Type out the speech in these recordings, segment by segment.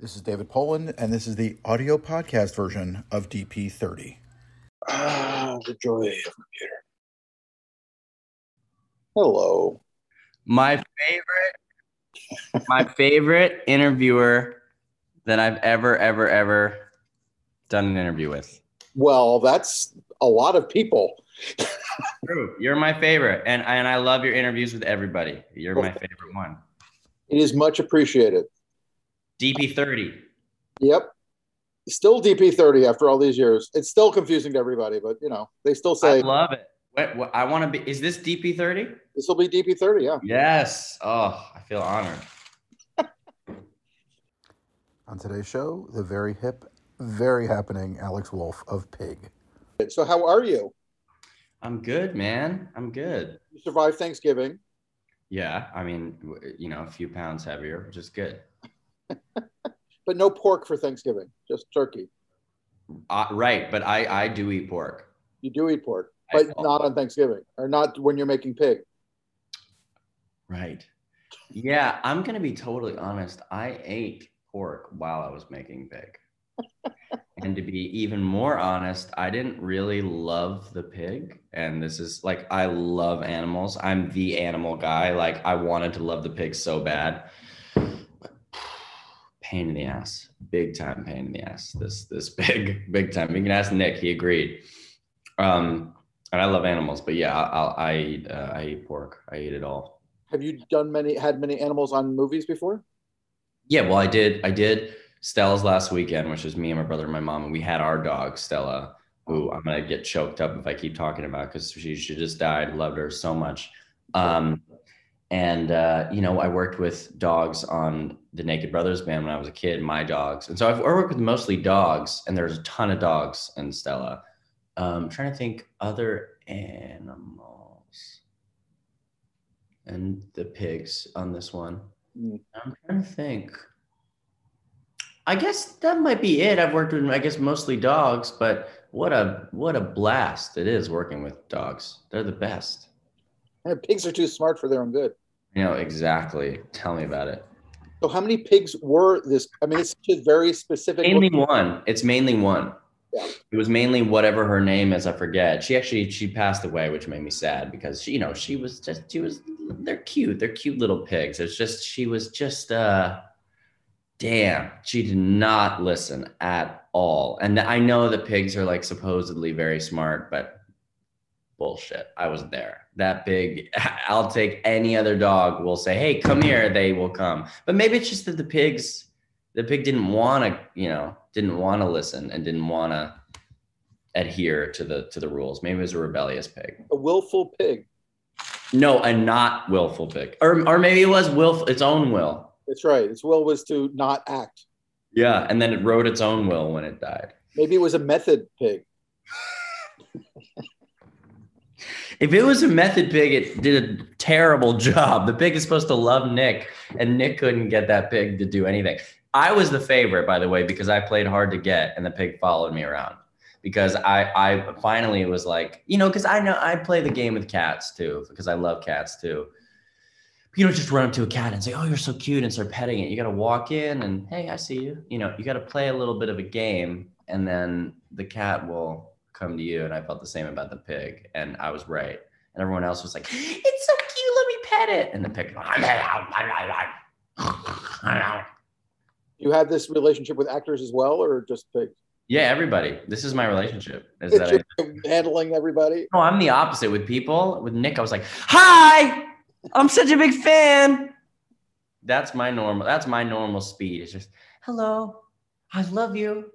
This is David Poland, and this is the audio podcast version of DP30. Ah, the joy of computer. Hello. My favorite, my favorite interviewer that I've ever, ever, ever done an interview with. Well, that's a lot of people. True. You're my favorite. And, and I love your interviews with everybody. You're my favorite one. It is much appreciated. DP30. Yep. Still DP30 after all these years. It's still confusing to everybody, but you know, they still say I love it. What, what, I want to be, is this DP30? this will be DP30. Yeah. Yes. Oh, I feel honored. On today's show, the very hip, very happening Alex Wolff of Pig. So, how are you? I'm good, man. I'm good. You survived Thanksgiving. Yeah. I mean, you know, a few pounds heavier, which is good. But no pork for Thanksgiving, just turkey. Uh, right. But I, I do eat pork. You do eat pork, but not on Thanksgiving or not when you're making pig. Right. Yeah, I'm gonna be totally honest. I ate pork while I was making pig. and to be even more honest, I didn't really love the pig. And this is like I love animals. I'm the animal guy. Like I wanted to love the pig so bad. Pain in the ass. Big time pain in the ass. This this big, big time. You can ask Nick, he agreed. Um, and I love animals, but yeah, I I, I eat uh, I eat pork. I eat it all. Have you done many, had many animals on movies before? Yeah, well, I did. I did Stella's last weekend, which was me and my brother and my mom, and we had our dog Stella, who I'm gonna get choked up if I keep talking about because she she just died. Loved her so much. Um, and uh, you know, I worked with dogs on the Naked Brothers band when I was a kid. My dogs, and so I've worked with mostly dogs, and there's a ton of dogs in Stella. Um, trying to think other animals and the pigs on this one. Mm. I'm trying to think. I guess that might be it. I've worked with, I guess, mostly dogs, but what a what a blast it is working with dogs. They're the best. And pigs are too smart for their own good. You know exactly. Tell me about it. So, how many pigs were this? I mean, it's such a very specific. Mainly one. It's mainly one. Yeah. It was mainly whatever her name is. I forget. She actually she passed away, which made me sad because she, you know, she was just she was. They're cute. They're cute little pigs. It's just she was just uh, damn. She did not listen at all. And I know that pigs are like supposedly very smart, but bullshit. I was there. That big. I'll take any other dog. Will say, hey, come here. They will come. But maybe it's just that the pigs the pig didn't want to you know didn't want to listen and didn't want to adhere to the to the rules maybe it was a rebellious pig a willful pig. no a not willful pig or or maybe it was will its own will That's right. Its will was to not act. yeah and then it wrote its own will when it died Maybe it was a method pig. If it was a method pig it did a terrible job. The pig is supposed to love nick and nick couldn't get that pig to do anything. I was the favorite by the way because i played hard to get and the pig followed me around. Because i i finally was like you know because i know i play the game with cats too because i love cats too. But you don't just run up to a cat and say oh you're so cute and start petting it. You got to walk in and hey i see you. You know you got to play a little bit of a game and then the cat will come to you and i felt the same about the pig and i was right. And everyone else was like it's so cute let me pet it. And the pig You had this relationship with actors as well, or just pigs? yeah everybody. This is my relationship is It's that I, handling everybody. no i'm the opposite with people. With nick i was like hi! I'm such a big fan. That's my normal that's my normal speed. It's just hello. I love you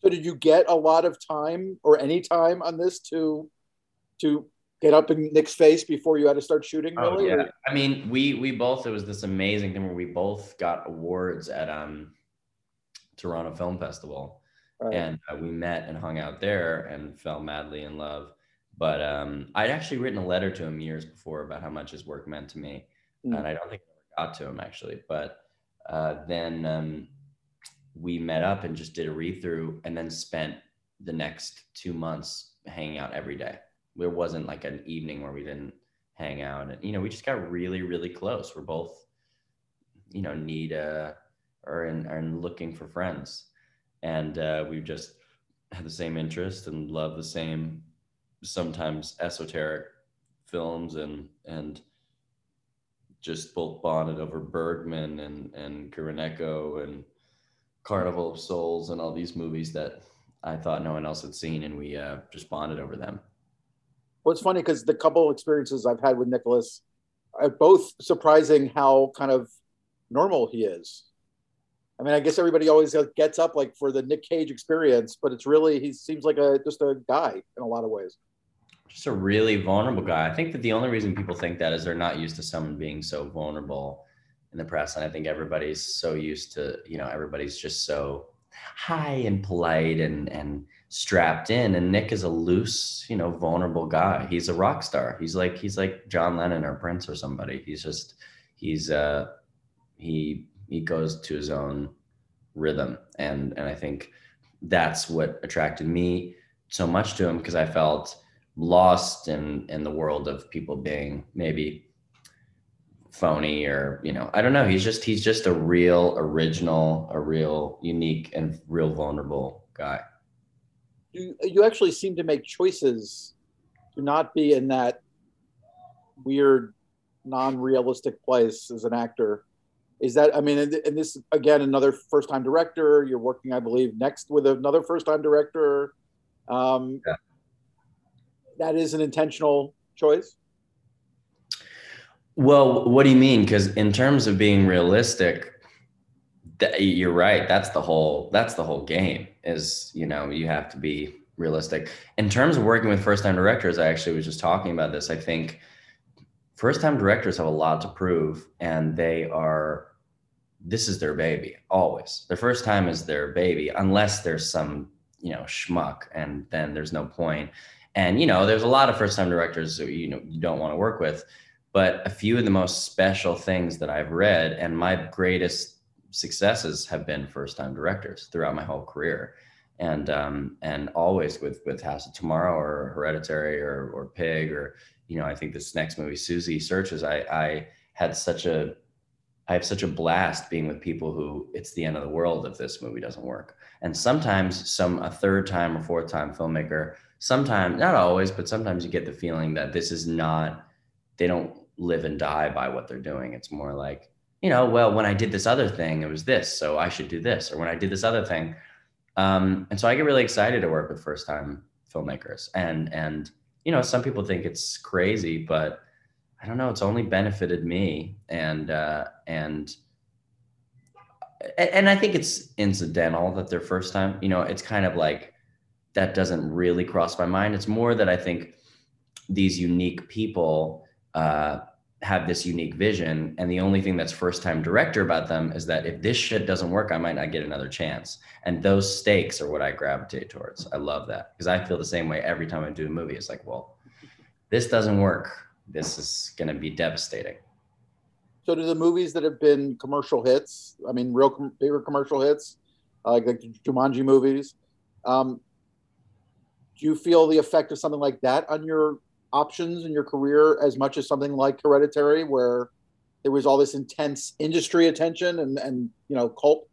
So, did you get a lot of time or any time on this to to get up in Nick's face before you had to start shooting? Oh Really? yeah. I mean, we we both it was this amazing thing where we both got awards at um Toronto Film Festival, Right. and uh, we met and hung out there and fell madly in love. But um, I'd actually written a letter to him years before about how much his work meant to me, Mm. and I don't think I ever got to him actually. But uh, then um, we met up and just did a read through, and then spent the next two months hanging out every day. There wasn't like an evening where we didn't hang out, and you know, we just got really, really close. We're both, you know, need a are in are in looking for friends, and uh, we just had the same interest and love the same sometimes esoteric films and and just both bonded over Bergman and and Kuroneko and Carnival of Souls and all these movies that I thought no one else had seen, and we uh, just bonded over them. Well, it's funny because the couple experiences I've had with Nicholas are both surprising how kind of normal he is. I mean, I guess everybody always gets up like for the Nick Cage experience, but it's really he seems like a just a guy in a lot of ways. Just a really vulnerable guy. I think that the only reason people think that is they're not used to someone being so vulnerable in the press, and I think everybody's so used to you know everybody's just so high and polite and and strapped in and nick is a loose you know vulnerable guy. He's a rock star. He's like he's like john lennon or prince or somebody. He's just he's uh he he goes to his own rhythm. And and i think that's what attracted me so much to him because i felt lost in in the world of people being maybe phony or you know i don't know. He's just he's just a real original a real unique and real vulnerable guy. You you actually seem to make choices to not be in that weird non-realistic place as an actor. Is that i mean and, this again another first time director. You're working i believe next with another first time director. Um, yeah. that is an intentional choice well what do you mean? Because in terms of being realistic you're right. That's the whole that's the whole game is you know you have to be realistic. In terms of working with first time directors i actually was just talking about this. I think first time directors have a lot to prove and they are this is their baby always. Their first time is their baby unless there's some you know schmuck and then there's no point. and you know there's a lot of first time directors that you know you don't want to work with but a few of the most special things that i've read and my greatest successes have been first time directors throughout my whole career. And um, and always with with House of Tomorrow or Hereditary or or Pig or you know I think this next movie Susie Searches I I had such a I have such a blast being with people who it's the end of the world if this movie doesn't work. And sometimes some a third time or fourth time filmmaker sometimes not always but sometimes you get the feeling that this is not they don't live and die by what they're doing it's more like you know, well, when I did this other thing, it was this, so I should do this. Or when I did this other thing, um, and so I get really excited to work with first time filmmakers. And and you know, some people think it's crazy, but I don't know. It's only benefited me, and uh, and and I think it's incidental that their first time. You know, it's kind of like that doesn't really cross my mind. It's more that I think these unique people. Uh, have this unique vision. And the only thing that's first time director about them is that if this shit doesn't work i might not get another chance. And those stakes are what i gravitate towards. I love that. Because i feel the same way every time i do a movie. It's like well this doesn't work. This is going to be devastating. So do the movies that have been commercial hits i mean real com- favorite commercial hits uh, like the jumanji movies um, do you feel the effect of something like that on your options in your career as much as something like Hereditary, where there was all this intense industry attention and and you know cult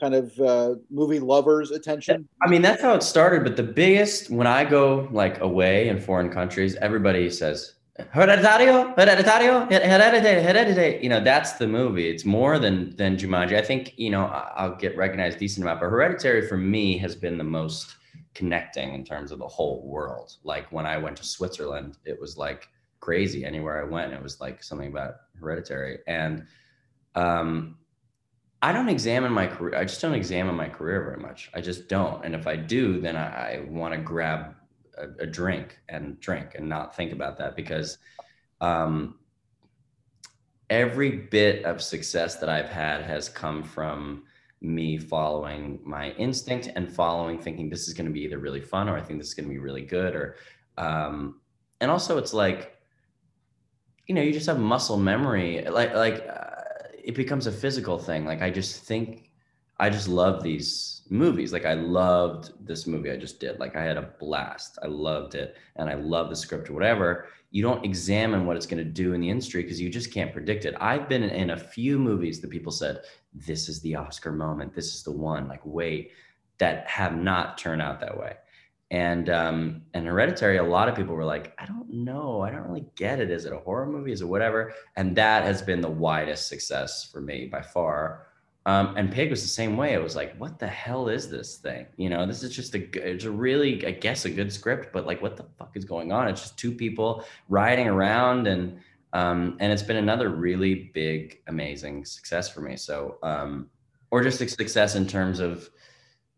kind of uh, movie lovers attention. I mean, that's how it started. But the biggest when I go like away in foreign countries, everybody says Hereditario, Hereditario, Hereditary, Hereditary. You know, that's the movie. It's more than than Jumanji. I think you know I'll get recognized decent amount, but Hereditary for me has been the most connecting in terms of the whole world. Like when I went to Switzerland, it was like crazy. Anywhere I went, it was like something about hereditary. And um, I don't examine my career. I just don't examine my career very much. I just don't. And if I do, then I, I want to grab a, a, drink and drink and not think about that because um, every bit of success that I've had has come from me following my instinct and following thinking this is going to be either really fun or I think this is going to be really good or um and also it's like you know you just have muscle memory like like uh, it becomes a physical thing. Like I just think I just love these movies. Like I loved this movie I just did. Like I had a blast. I loved it and I love the script or whatever. You don't examine what it's going to do in the industry because you just can't predict it. I've been in a few movies that people said this is the Oscar moment. This is the one. Like, wait, that have not turned out that way. And um, and Hereditary, a lot of people were like, I don't know, I don't really get it. Is it a horror movie? Is it whatever? And that has been the widest success for me by far. Um, and Pig was the same way. It was like, what the hell is this thing? You know, this is just a it's a really, I guess, a good script, but like, what the fuck is going on? It's just two people riding around, and um, and it's been another really big, amazing success for me. So, um, or just a success in terms of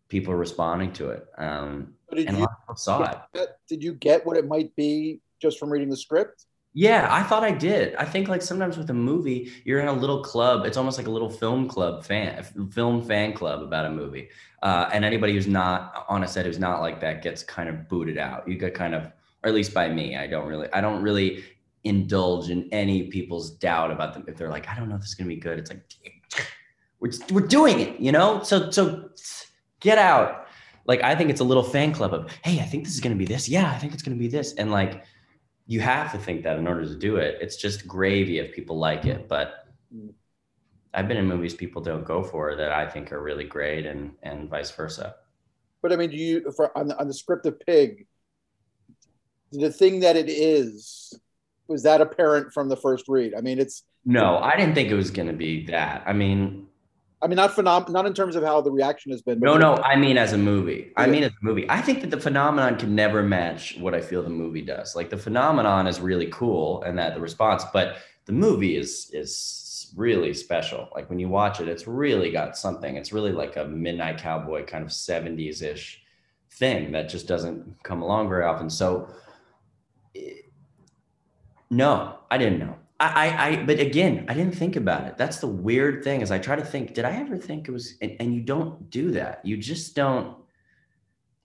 people responding to it. Um, did and you, a lot of people saw it. Did you get what it might be just from reading the script? Yeah, I thought I did. I think like sometimes with a movie, you're in a little club. It's almost like a little film club fan, film fan club about a movie. Uh, and anybody who's not on a set who's not like that gets kind of booted out. You get kind of, or at least by me, I don't really, I don't really indulge in any people's doubt about them. If they're like, I don't know if this is gonna be good, it's like, we're, we're doing it, you know. So so get out. Like I think it's a little fan club of, hey, I think this is gonna be this. Yeah, I think it's gonna be this, and like you have to think that in order to do it. It's just gravy if people like it. But I've been in movies people don't go for that I think are really great, and and vice versa. But I mean, do you for, on the, on the script of Pig? The thing that it is was that apparent from the first read? I mean, it's no, I didn't think it was going to be that. I mean, I mean, not phenom- not in terms of how the reaction has been. No, no, I mean as a movie. I mean as a movie. I think that the phenomenon can never match what I feel the movie does. Like the phenomenon is really cool and that the response, but the movie is is really special. Like when you watch it, it's really got something. It's really like a midnight cowboy kind of 70s ish thing that just doesn't come along very often. So no, I didn't know. I, I, but again, I didn't think about it. That's the weird thing is I try to think, did I ever think it was, and, and you don't do that. You just don't,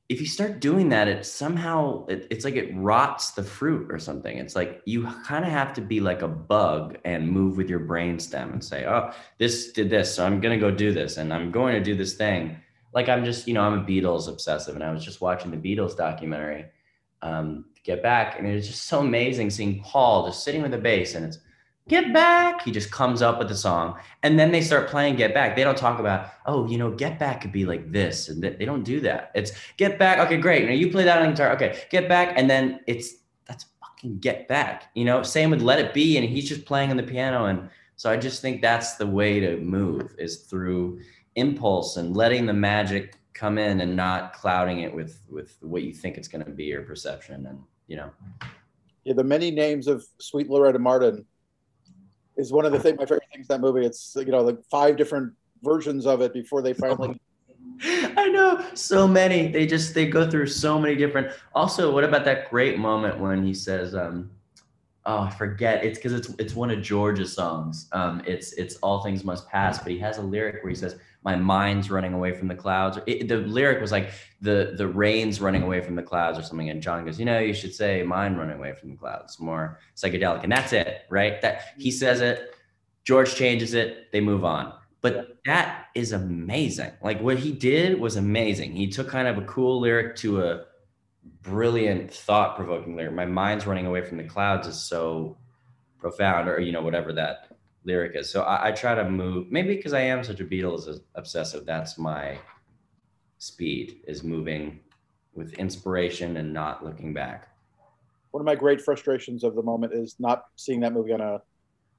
if you start doing that, it somehow, it, it's like it rots the fruit or something. It's like you kind of have to be like a bug and move with your brainstem and say, oh, this did this. So I'm going to go do this and I'm going to do this thing. Like I'm just, you know, I'm a Beatles obsessive and I was just watching the Beatles documentary um, Get Back. And it's just so amazing seeing Paul just sitting with the bass and it's Get Back. He just comes up with the song. And then they start playing Get Back. They don't talk about, oh, you know, Get Back could be like this. And they don't do that. It's Get Back. Okay, great. Now you play that on guitar. Okay, Get Back. And then it's, that's fucking Get Back. You know, same with Let It Be. And he's just playing on the piano. And so I just think that's the way to move is through impulse and letting the magic come in and not clouding it with with what you think it's going to be or perception and you know yeah the many names of sweet loretta martin is one of the things my favorite things that movie it's you know like five different versions of it before they finally I know so many. They just they go through so many different. Also, what about that great moment when he says, um, "Oh, I forget." It's because it's it's one of George's songs. Um, it's it's all things must pass, but he has a lyric where he says, my mind's running away from the clouds. It, the lyric was like the the rain's running away from the clouds or something. And John goes, you know, you should say mind running away from the clouds, more psychedelic. And that's it, right? That he mm-hmm. says it, George changes it, they move on. But that is amazing. Like what he did was amazing. He took kind of a cool lyric to a brilliant, thought-provoking lyric. My mind's running away from the clouds is so profound, or you know, whatever that lyric is. So I, I try to move, maybe because I am such a Beatles obsessive. That's my speed is moving with inspiration and not looking back. One of my great frustrations of the moment is not seeing that movie on a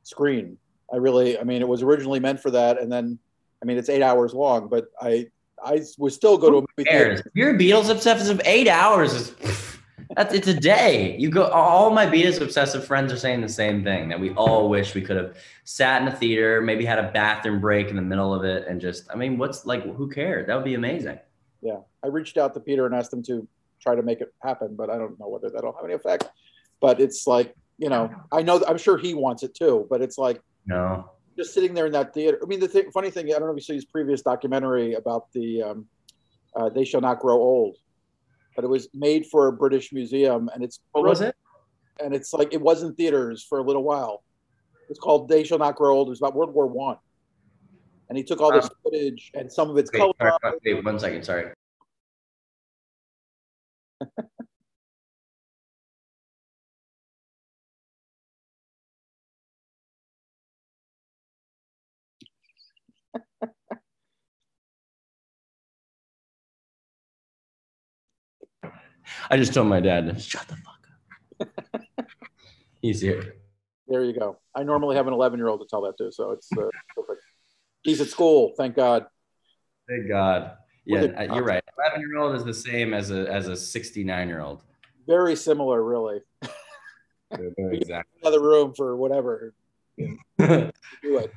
screen. I really, I mean, it was originally meant for that, and then, I mean, it's eight hours long, but I, I would still go to a movie theater. You're Beatles obsessive. Eight hours is that's it's a day. You go. All my Beatles obsessive friends are saying the same thing that we all wish we could have sat in a theater, maybe had a bathroom break in the middle of it, and just. I mean, what's like? Who cared? That would be amazing. Yeah, I reached out to Peter and asked him to try to make it happen, but I don't know whether that'll have any effect. But it's like you know, I know I'm sure he wants it too, but it's like no, just sitting there in that theater. I mean, the thing, funny thing, I don't know if you saw his previous documentary about the um, uh, "They Shall Not Grow Old." But it was made for a British museum, and it's what was it? And it's like it was in theaters for a little while. It's called "They Shall Not Grow Old." It was about World War One, and he took all this um, footage and some of its wait, color. Sorry, wait, one second, sorry. I just told my dad to shut the fuck up. He's here. There you go. I normally have an 11 year old to tell that to, so it's uh, perfect. He's at school, thank God. Thank God. Yeah, uh, you're right. Eleven year old is the same as a as a sixty nine year old. Very similar, really. Exactly. Another room for whatever. Do it.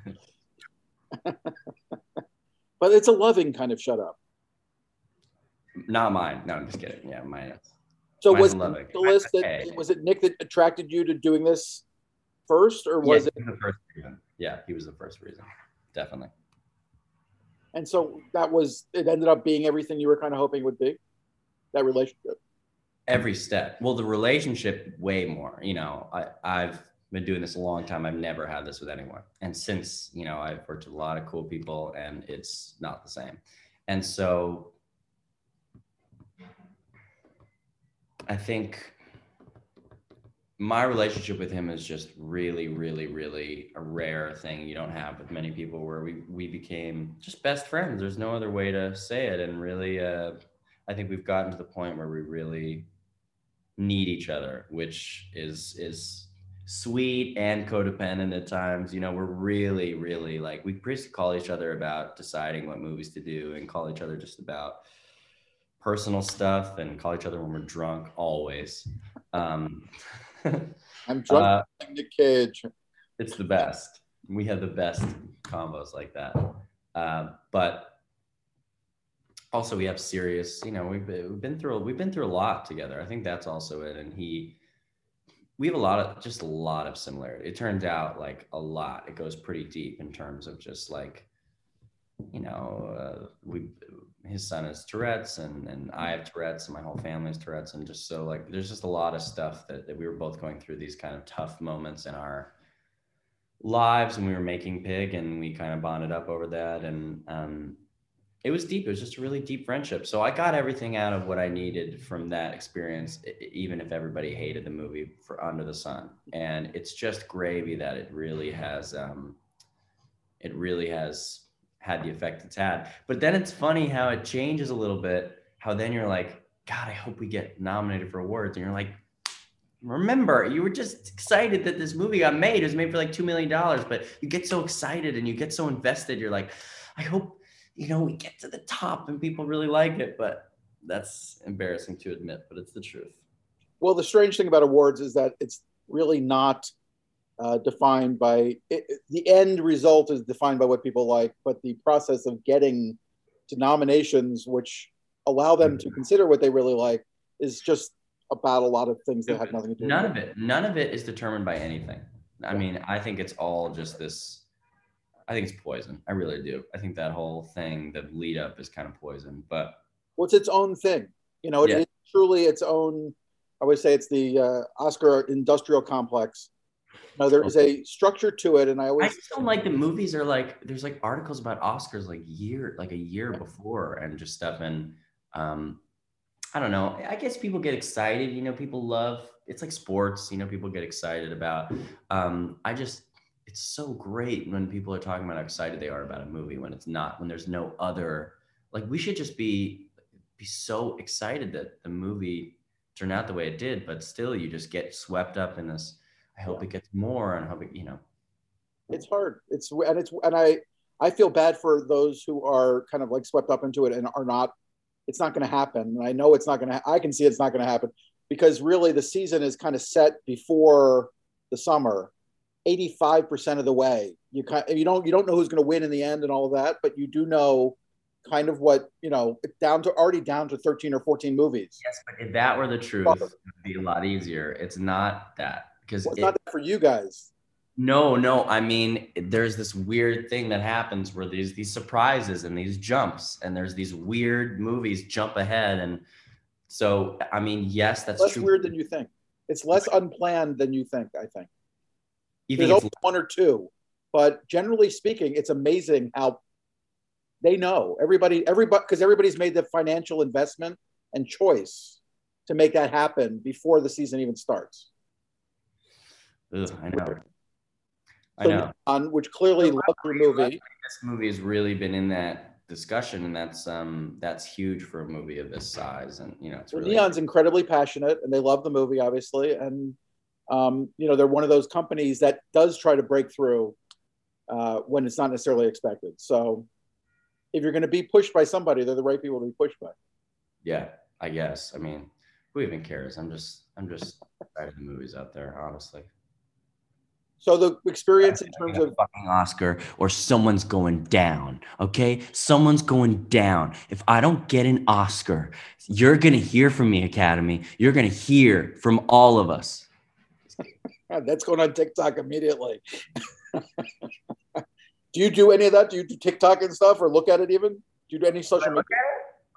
but it's a loving kind of shut up. Not mine. No, I'm just kidding. Yeah, mine. So Mine's was it loving. Nicholas that Hey. was it Nick that attracted you to doing this first, or Yeah, was it? he was the first reason. Yeah, he was the first reason. Definitely. And so that was it. Ended up being everything you were kind of hoping would be. That relationship. every step. Well, the relationship way more. You know, I, I've been doing this a long time. I've never had this with anyone. And since, you know, I've worked with a lot of cool people and it's not the same. And so I think my relationship with him is just really, really, really a rare thing you don't have with many people where we we became just best friends. There's no other way to say it. And really uh I think we've gotten to the point where we really need each other, which is is sweet and codependent at times. You know, we're really, really like we basically call each other about deciding what movies to do and call each other just about personal stuff and call each other when we're drunk always. Um, I'm drunk uh, Nick Cage. it's the best. We have the best combos like that. Uh, but also we have serious, you know, we've been, we've been through we've been through a lot together. I think that's also it. And he, we have a lot of just a lot of similarity. It turns out like a lot. It goes pretty deep in terms of just like, you know, uh, we his son has Tourette's and and I have Tourette's and my whole family has Tourette's. And just so like there's just a lot of stuff that, that we were both going through these kind of tough moments in our lives and we were making pig and we kind of bonded up over that. And um, it was deep. It was just a really deep friendship. So i got everything out of what i needed from that experience even if everybody hated the movie for under the sun. And it's just gravy that it really has um, it really has had the effect it's had. But then it's funny how it changes a little bit how then you're like god i hope we get nominated for awards. And you're like remember you were just excited that this movie got made. It was made for like $2 million but you get so excited and you get so invested you're like i hope you know we get to the top and people really like it. But that's embarrassing to admit but it's the truth. Well, the strange thing about awards is that it's really not uh, defined by it, the end result is defined by what people like, but the process of getting to nominations, which allow them to consider what they really like, is just about a lot of things that have nothing to do. none with of it none of it is determined by anything i mean i think it's all just this i think it's poison i really do i think that whole thing the lead up is kind of poison but Well, it's its own thing. You know, it Yeah. is truly its own. I would say it's the uh, Oscar industrial complex. No, there is a structure to it, and I I always just don't like the movies are like there's like articles about Oscars like year like a year before and just stuff and um I don't know. I guess people get excited, you know, people love it's like sports, you know, people get excited about um I just it's so great when people are talking about how excited they are about a movie when it's not when there's no other like we should just be be so excited that the movie turned out the way it did, but still you just get swept up in this I hope it gets more and hope it, you know, it's hard. It's and it's and I I feel bad for those who are kind of like swept up into it and are not. It's not going to happen. And I know it's not going to. I can see it's not going to happen because really the season is kind of set before the summer. 85% of the way you kind you don't you don't know who's going to win in the end and all of that but you do know kind of what you know down to already down to 13 or 14 movies Yes, but if that were the truth, it would be a lot easier. It's not that because well, it's it- not that for you guys no, no. I mean, there's this weird thing that happens where there's these surprises and these jumps, and there's these weird movies jump ahead, and so I mean, yes, that's less true. weird than you think it's less unplanned than you think i think you there's think one or two, but generally speaking, it's amazing how they know everybody, everybody, because everybody's made the financial investment and choice to make that happen before the season even starts. Ugh, I know. I know. On which clearly loves your movie. This movie has really been in that discussion, and that's um that's huge for a movie of this size. And you know, it's really Neon's incredibly passionate, and they love the movie, obviously. And um, you know, they're one of those companies that does try to break through uh, when it's not necessarily expected. So, if you're going to be pushed by somebody, they're the right people to be pushed by. yeah. I guess. I mean, who even cares? I'm just I'm just excited the movies out there, honestly. So the experience in terms of fucking Oscar or someone's going down. Okay, someone's going down. If I don't get an Oscar, you're gonna hear from me, Academy. You're gonna hear from all of us. That's going on TikTok immediately. do you do any of that? Do you do TikTok and stuff, or look at it even? Do you do any social media?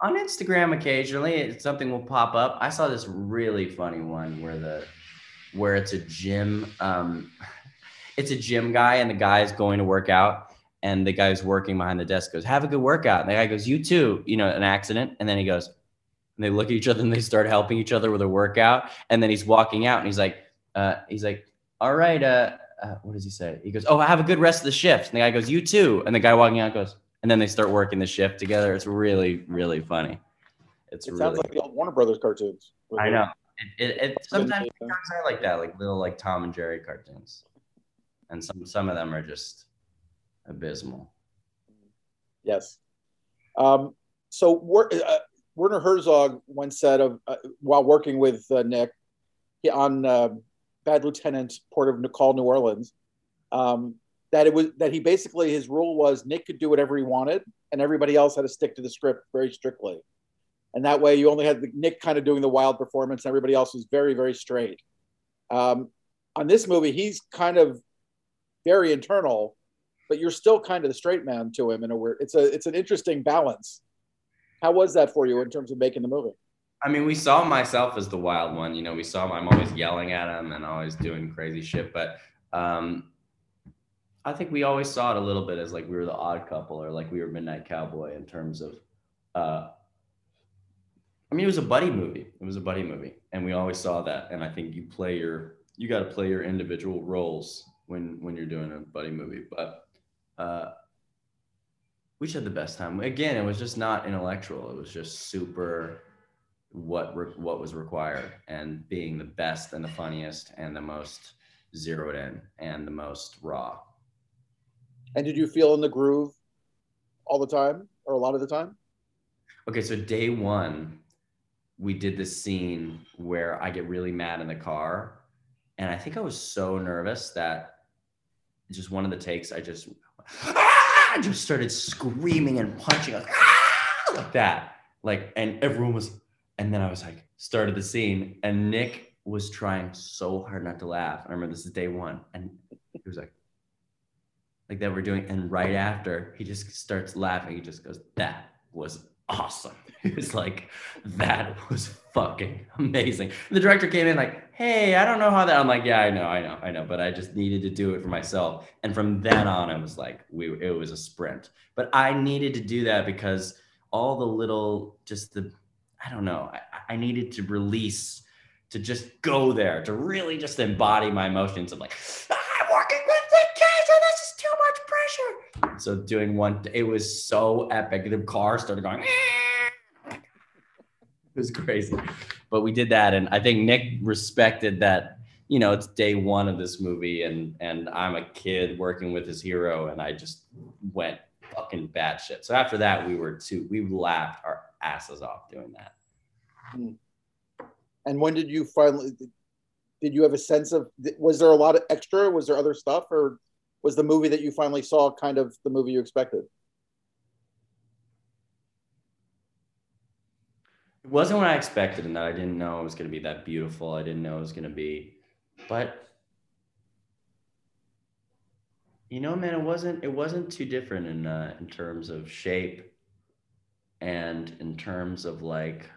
On Instagram, occasionally, something will pop up. I saw this really funny one where the where it's a gym. Um, it's a gym guy, and the guy's going to work out, and the guy guy's working behind the desk goes, "Have a good workout." And the guy goes, "You too." You know, an accident, and then he goes, and they look at each other and they start helping each other with a workout, and then he's walking out, and he's like, uh, he's like, "All right, uh, uh, what does he say?" He goes, "Oh, I have a good rest of the shift." And the guy goes, "You too." And the guy walking out goes, and then they start working the shift together. It's really, really funny. It's It really. sounds like the old Warner Brothers cartoons. I know. It, it, it sometimes sometimes I like that, like little like Tom and Jerry cartoons, and some some of them are just abysmal. Yes. Um, so uh, Werner Herzog once said of uh, while working with uh, Nick on uh, Bad Lieutenant, Port of Call, New Orleans, um, that it was that he basically his rule was Nick could do whatever he wanted, and everybody else had to stick to the script very strictly. And that way, you only had Nick kind of doing the wild performance, and everybody else was very, very straight. Um, on this movie, he's kind of very internal, but you're still kind of the straight man to him in a weird. It's a it's an interesting balance. How was that for you in terms of making the movie? I mean, we saw myself as the wild one. You know, we saw I'm always yelling at him and always doing crazy shit. But um, I think we always saw it a little bit as like we were the odd couple or like we were Midnight Cowboy in terms of. Uh, I mean, it was a buddy movie. It was a buddy movie, and we always saw that. And I think you play your you got to play your individual roles when when you're doing a buddy movie. But uh, we just had the best time. Again, it was just not intellectual. It was just super what re- what was required and being the best and the funniest and the most zeroed in and the most raw. And did you feel in the groove all the time, or a lot of the time? Okay, so day one, we did this scene where I get really mad in the car, and I think I was so nervous that just one of the takes, I just I just started screaming and punching like, "Ah!" like that, like, and everyone was, and then I was like, started the scene, and Nick was trying so hard not to laugh. I remember this is day one, and he was like, like that we're doing, and right after he just starts laughing, he just goes, "That was awesome." He was like, "That was fucking amazing." The director came in like, "Hey, I don't know how that." I'm like, "Yeah, I know, I know, I know," but I just needed to do it for myself. And from then on, it was like we it was a sprint. But I needed to do that because all the little, just the, I don't know, I, I needed to release, to just go there, to really just embody my emotions of like, I'm So doing one, it was so epic. The car started going. Ah! It was crazy, but we did that, and I think Nick respected that. You know, it's day one of this movie, and and I'm a kid working with his hero, and I just went fucking batshit. So after that, we were too. We laughed our asses off doing that. Hmm. And when did you finally? Did you have a sense of? Was there a lot of extra? Was there other stuff, or was the movie that you finally saw kind of the movie you expected? It wasn't what I expected, and that I didn't know it was going to be that beautiful. I didn't know it was going to be, but you know, man, it wasn't. It wasn't too different in uh, in terms of shape, and in terms of like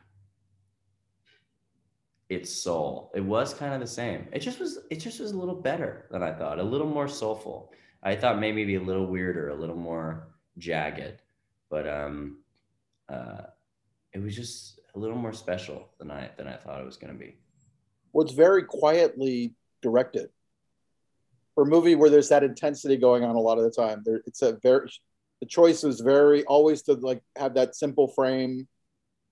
its soul. It was kind of the same. It just was. It just was a little better than I thought. A little more soulful. I thought maybe be a little weirder, a little more jagged, but um, uh, it was just a little more special than I than I thought it was going to be. Well, it's very quietly directed. for a movie where there's that intensity going on a lot of the time. There, it's a very the choice was very always to like have that simple frame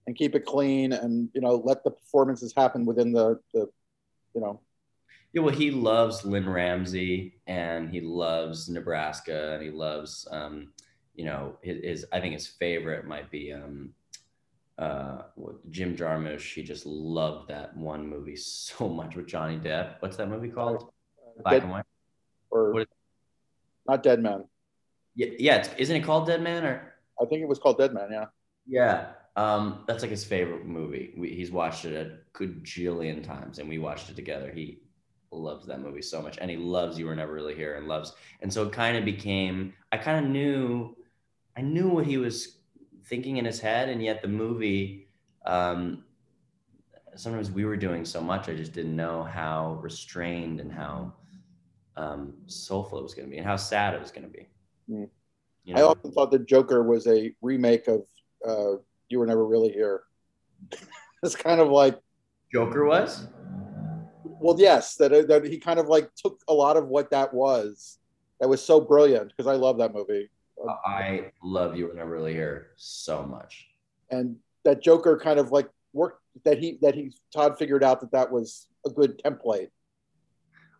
and keep it clean and you know let the performances happen within the the you know Yeah, well, he loves Lynne Ramsay and he loves Nebraska and he loves, um, you know, his, his I think his favorite might be um, uh, what- Jim Jarmusch. He just loved that one movie so much with Johnny Depp. What's that movie called? Black Dead, and White. or not Dead Man. Yeah, yeah. It's, isn't it called Dead Man or? I think it was called Dead Man. Yeah. Yeah. Um, that's like his favorite movie. We, he's watched it a gajillion times, and we watched it together. He loves that movie so much, and he loves "You Were Never Really Here" and loves. And so it kind of became. I kind of knew, I knew what he was thinking in his head, and yet the movie. Um, sometimes we were doing so much, I just didn't know how restrained and how um, soulful it was going to be, and how sad it was going to be. Mm. You I often thought that Joker was a remake of uh, You Were Never Really Here. it's kind of like, Joker was. well, yes, that that he kind of like took a lot of what that was. That was so brilliant because I love that movie, I love you were never really here so much. and that Joker kind of like worked. That he that he Todd figured out that that was a good template.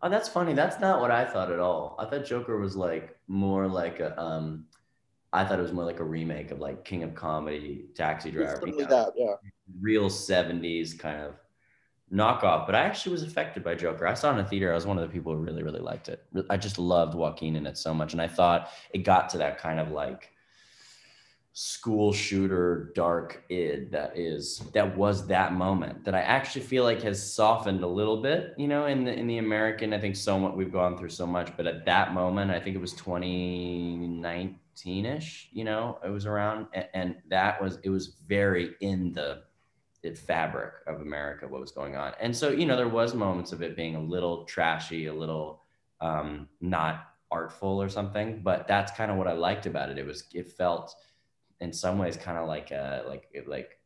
Oh, that's funny. That's not what I thought at all. I thought Joker was like more like a um I thought it was more like a remake of like King of Comedy, Taxi Driver, you know, that, yeah. real 70s kind of knockoff. But I actually was affected by Joker. I saw it in a theater. I was one of the people who really, really liked it. I just loved Joaquin in it so much. And I thought it got to that kind of like school shooter dark id that is that was that moment that I actually feel like has softened a little bit, you know, in the in the American. I think so much we've gone through so much, but at that moment, I think it was 2019-ish, you know, it was around and, and that was it was very in the the fabric of America, what was going on. And so, you know, there was moments of it being a little trashy, a little um, not artful or something, but that's kind of what I liked about it. It was, it felt in some ways kind of like a, like, like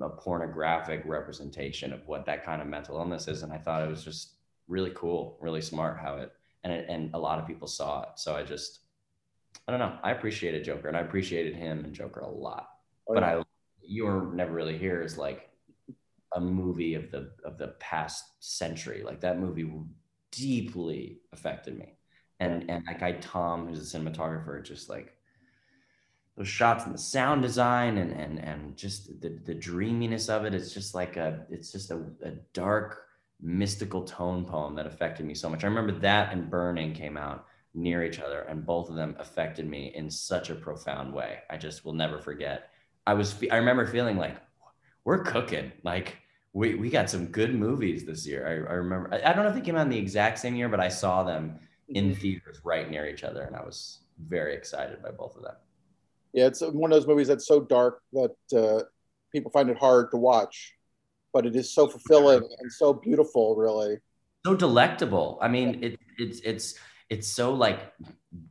a pornographic representation of what that kind of mental illness is. And I thought it was just really cool, really smart how it, and and a lot of people saw it. So I just, I don't know. I appreciated Joker and I appreciated him and Joker a lot, Oh, but yeah. I, you were never really here is like a movie of the of the past century. Like that movie deeply affected me. And and that guy Tom, who's a cinematographer, just like those shots and the sound design and and and just the the dreaminess of it. It's just like a it's just a, a dark mystical tone poem that affected me so much. I remember that and Burning came out near each other, and both of them affected me in such a profound way. I just will never forget. I was i remember feeling like we're cooking. Like we, we got some good movies this year. I, I remember, I, I don't know if they came out in the exact same year, but I saw them in theaters right near each other. And I was very excited by both of them. Yeah, it's one of those movies that's so dark that uh, people find it hard to watch, but it is so fulfilling and so beautiful, really. So delectable. I mean, it, it's, it's, it's so like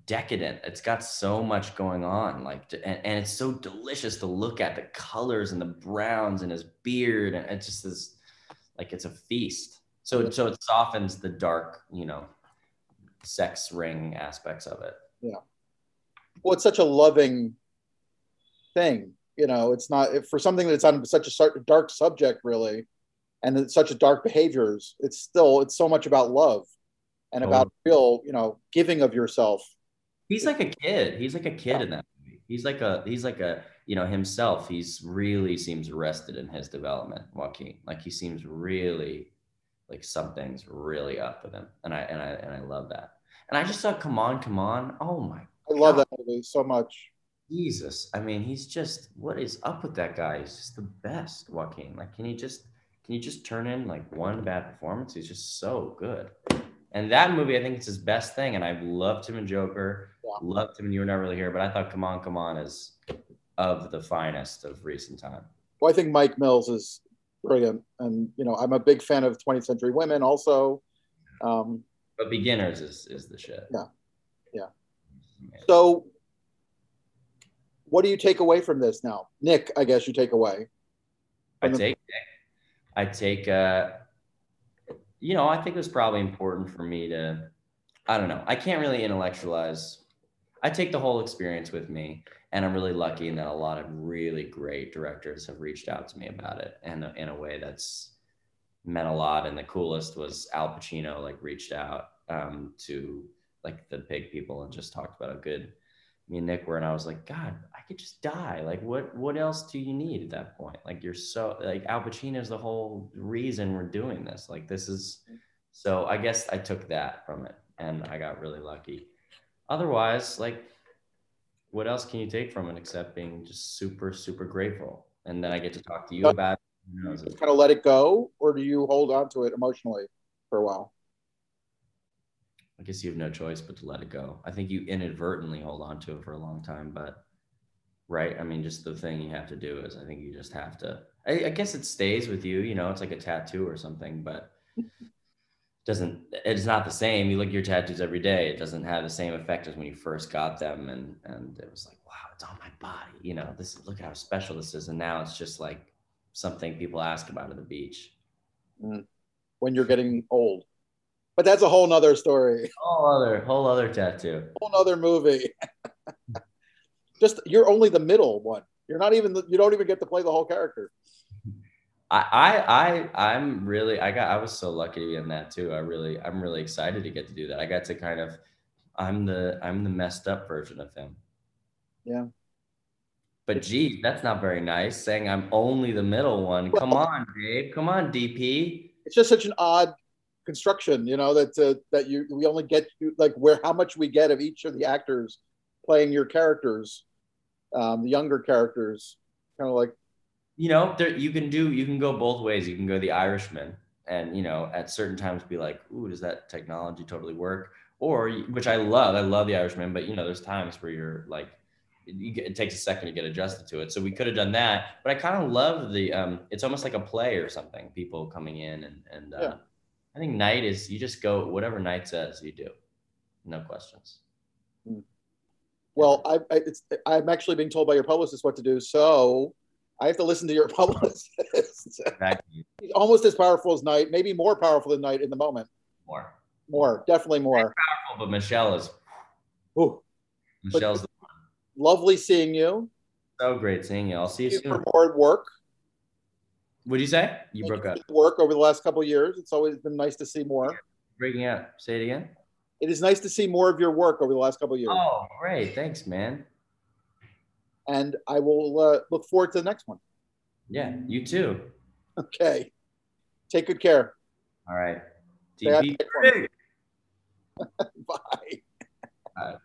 decadent. It's got so much going on, like, and, and it's so delicious to look at the colors and the browns and his beard, and it just is like it's a feast. So, so it softens the dark, you know, sex ring aspects of it. Yeah. Well, it's such a loving thing, you know. It's not for something that's on such a dark subject, really, and such a dark behaviors. It's still it's so much about love and about real, you know, giving of yourself. He's like a kid. He's like a kid in that movie. He's like a he's like a you know himself. He's really seems arrested in his development, Joaquin. Like he seems really like something's really up with him, and I and I and I love that. And I just saw Come On, Come On. Oh my I love that movie so much. Jesus! I mean, he's just what is up with that guy? He's just the best, Joaquin. Like, can you just can you just turn in like one bad performance? He's just so good. And that movie, I think it's his best thing. And I've loved him in Joker, Yeah. loved him, and you were never really here. But I thought, come on, come on, is of the finest of recent time. Well, I think Mike Mills is brilliant, and you know, I'm a big fan of 20th Century Women. Also, um, But beginners is is the shit. Yeah. Yeah. so what do you take away from this now, Nick? I guess you take away. I take I take uh you know, I think it was probably important for me to I don't know. I can't really intellectualize. I take the whole experience with me, and I'm really lucky in that a lot of really great directors have reached out to me about it, and in a way that's meant a lot. And the coolest was Al Pacino, like reached out um, to like the big people and just talked about how good me and Nick were, and I was like, God, could just die. Like, what what else do you need at that point? Like, you're so like Al Pacino is the whole reason we're doing this. Like, this is so. I guess I took that from it, and I got really lucky. Otherwise, like, what else can you take from it except being just super super grateful? And then I get to talk to you about. It. You know, kind of let it go, or do you hold on to it emotionally for a while? I guess you have no choice but to let it go. I think you inadvertently hold on to it for a long time, but right. I mean, just the thing you have to do is I think you just have to, I, I guess it stays with you, you know, it's like a tattoo or something, but doesn't, it's not the same. You look at your tattoos every day. It doesn't have the same effect as when you first got them. And, and it was like, wow, it's on my body. You know, this, look how special this is. And now it's just like something people ask about at the beach. Mm. When you're getting old but that's a whole nother story. Whole other, whole other tattoo. Whole other movie. Just you're only the middle one. You're not even. The, you don't even get to play the whole character. I, I, I'm really. I got. I was so lucky to be in that too. I really. I'm really excited to get to do that. I got to kind of. I'm the. I'm the messed up version of him. Yeah. But gee, that's not very nice. Saying I'm only the middle one. Come on, Dave. Come on, DP. It's just such an odd construction you know that uh, that you we only get you like where how much we get of each of the actors playing your characters um, the younger characters kind of like you know there, you can do you can go both ways. You can go the irishman and you know at certain times be like ooh does that technology totally work? Or which i love i love the irishman but you know there's times where you're like it, it takes a second to get adjusted to it. So we could have done that but i kind of love the um it's almost like a play or something people coming in and and uh, yeah. I think night is you just go whatever night says you do, no questions. Hmm. Well, I, I, I'm actually being told by your publicist what to do, so I have to listen to your publicist. Exactly. He's almost as powerful as Night, maybe more powerful than Night in the moment. More. More, definitely more. powerful, but Michelle is. Ooh. Michelle's. lovely seeing you. So great seeing you. I'll see you, you soon. For more work. What did you say? You broke up. Work over the last couple years. It's always been nice to see more. Breaking up. Say it again. It is nice to see more of your work over the last couple of years. Oh, great! Thanks, man. And I will uh, look forward to the next one. Yeah, you too. Okay. Take good care. All right. Bye. Bye.